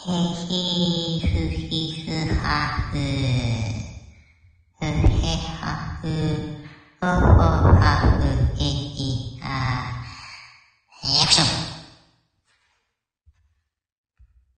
嘿嘿嘿嘿嘿哈子嘿嘿哈子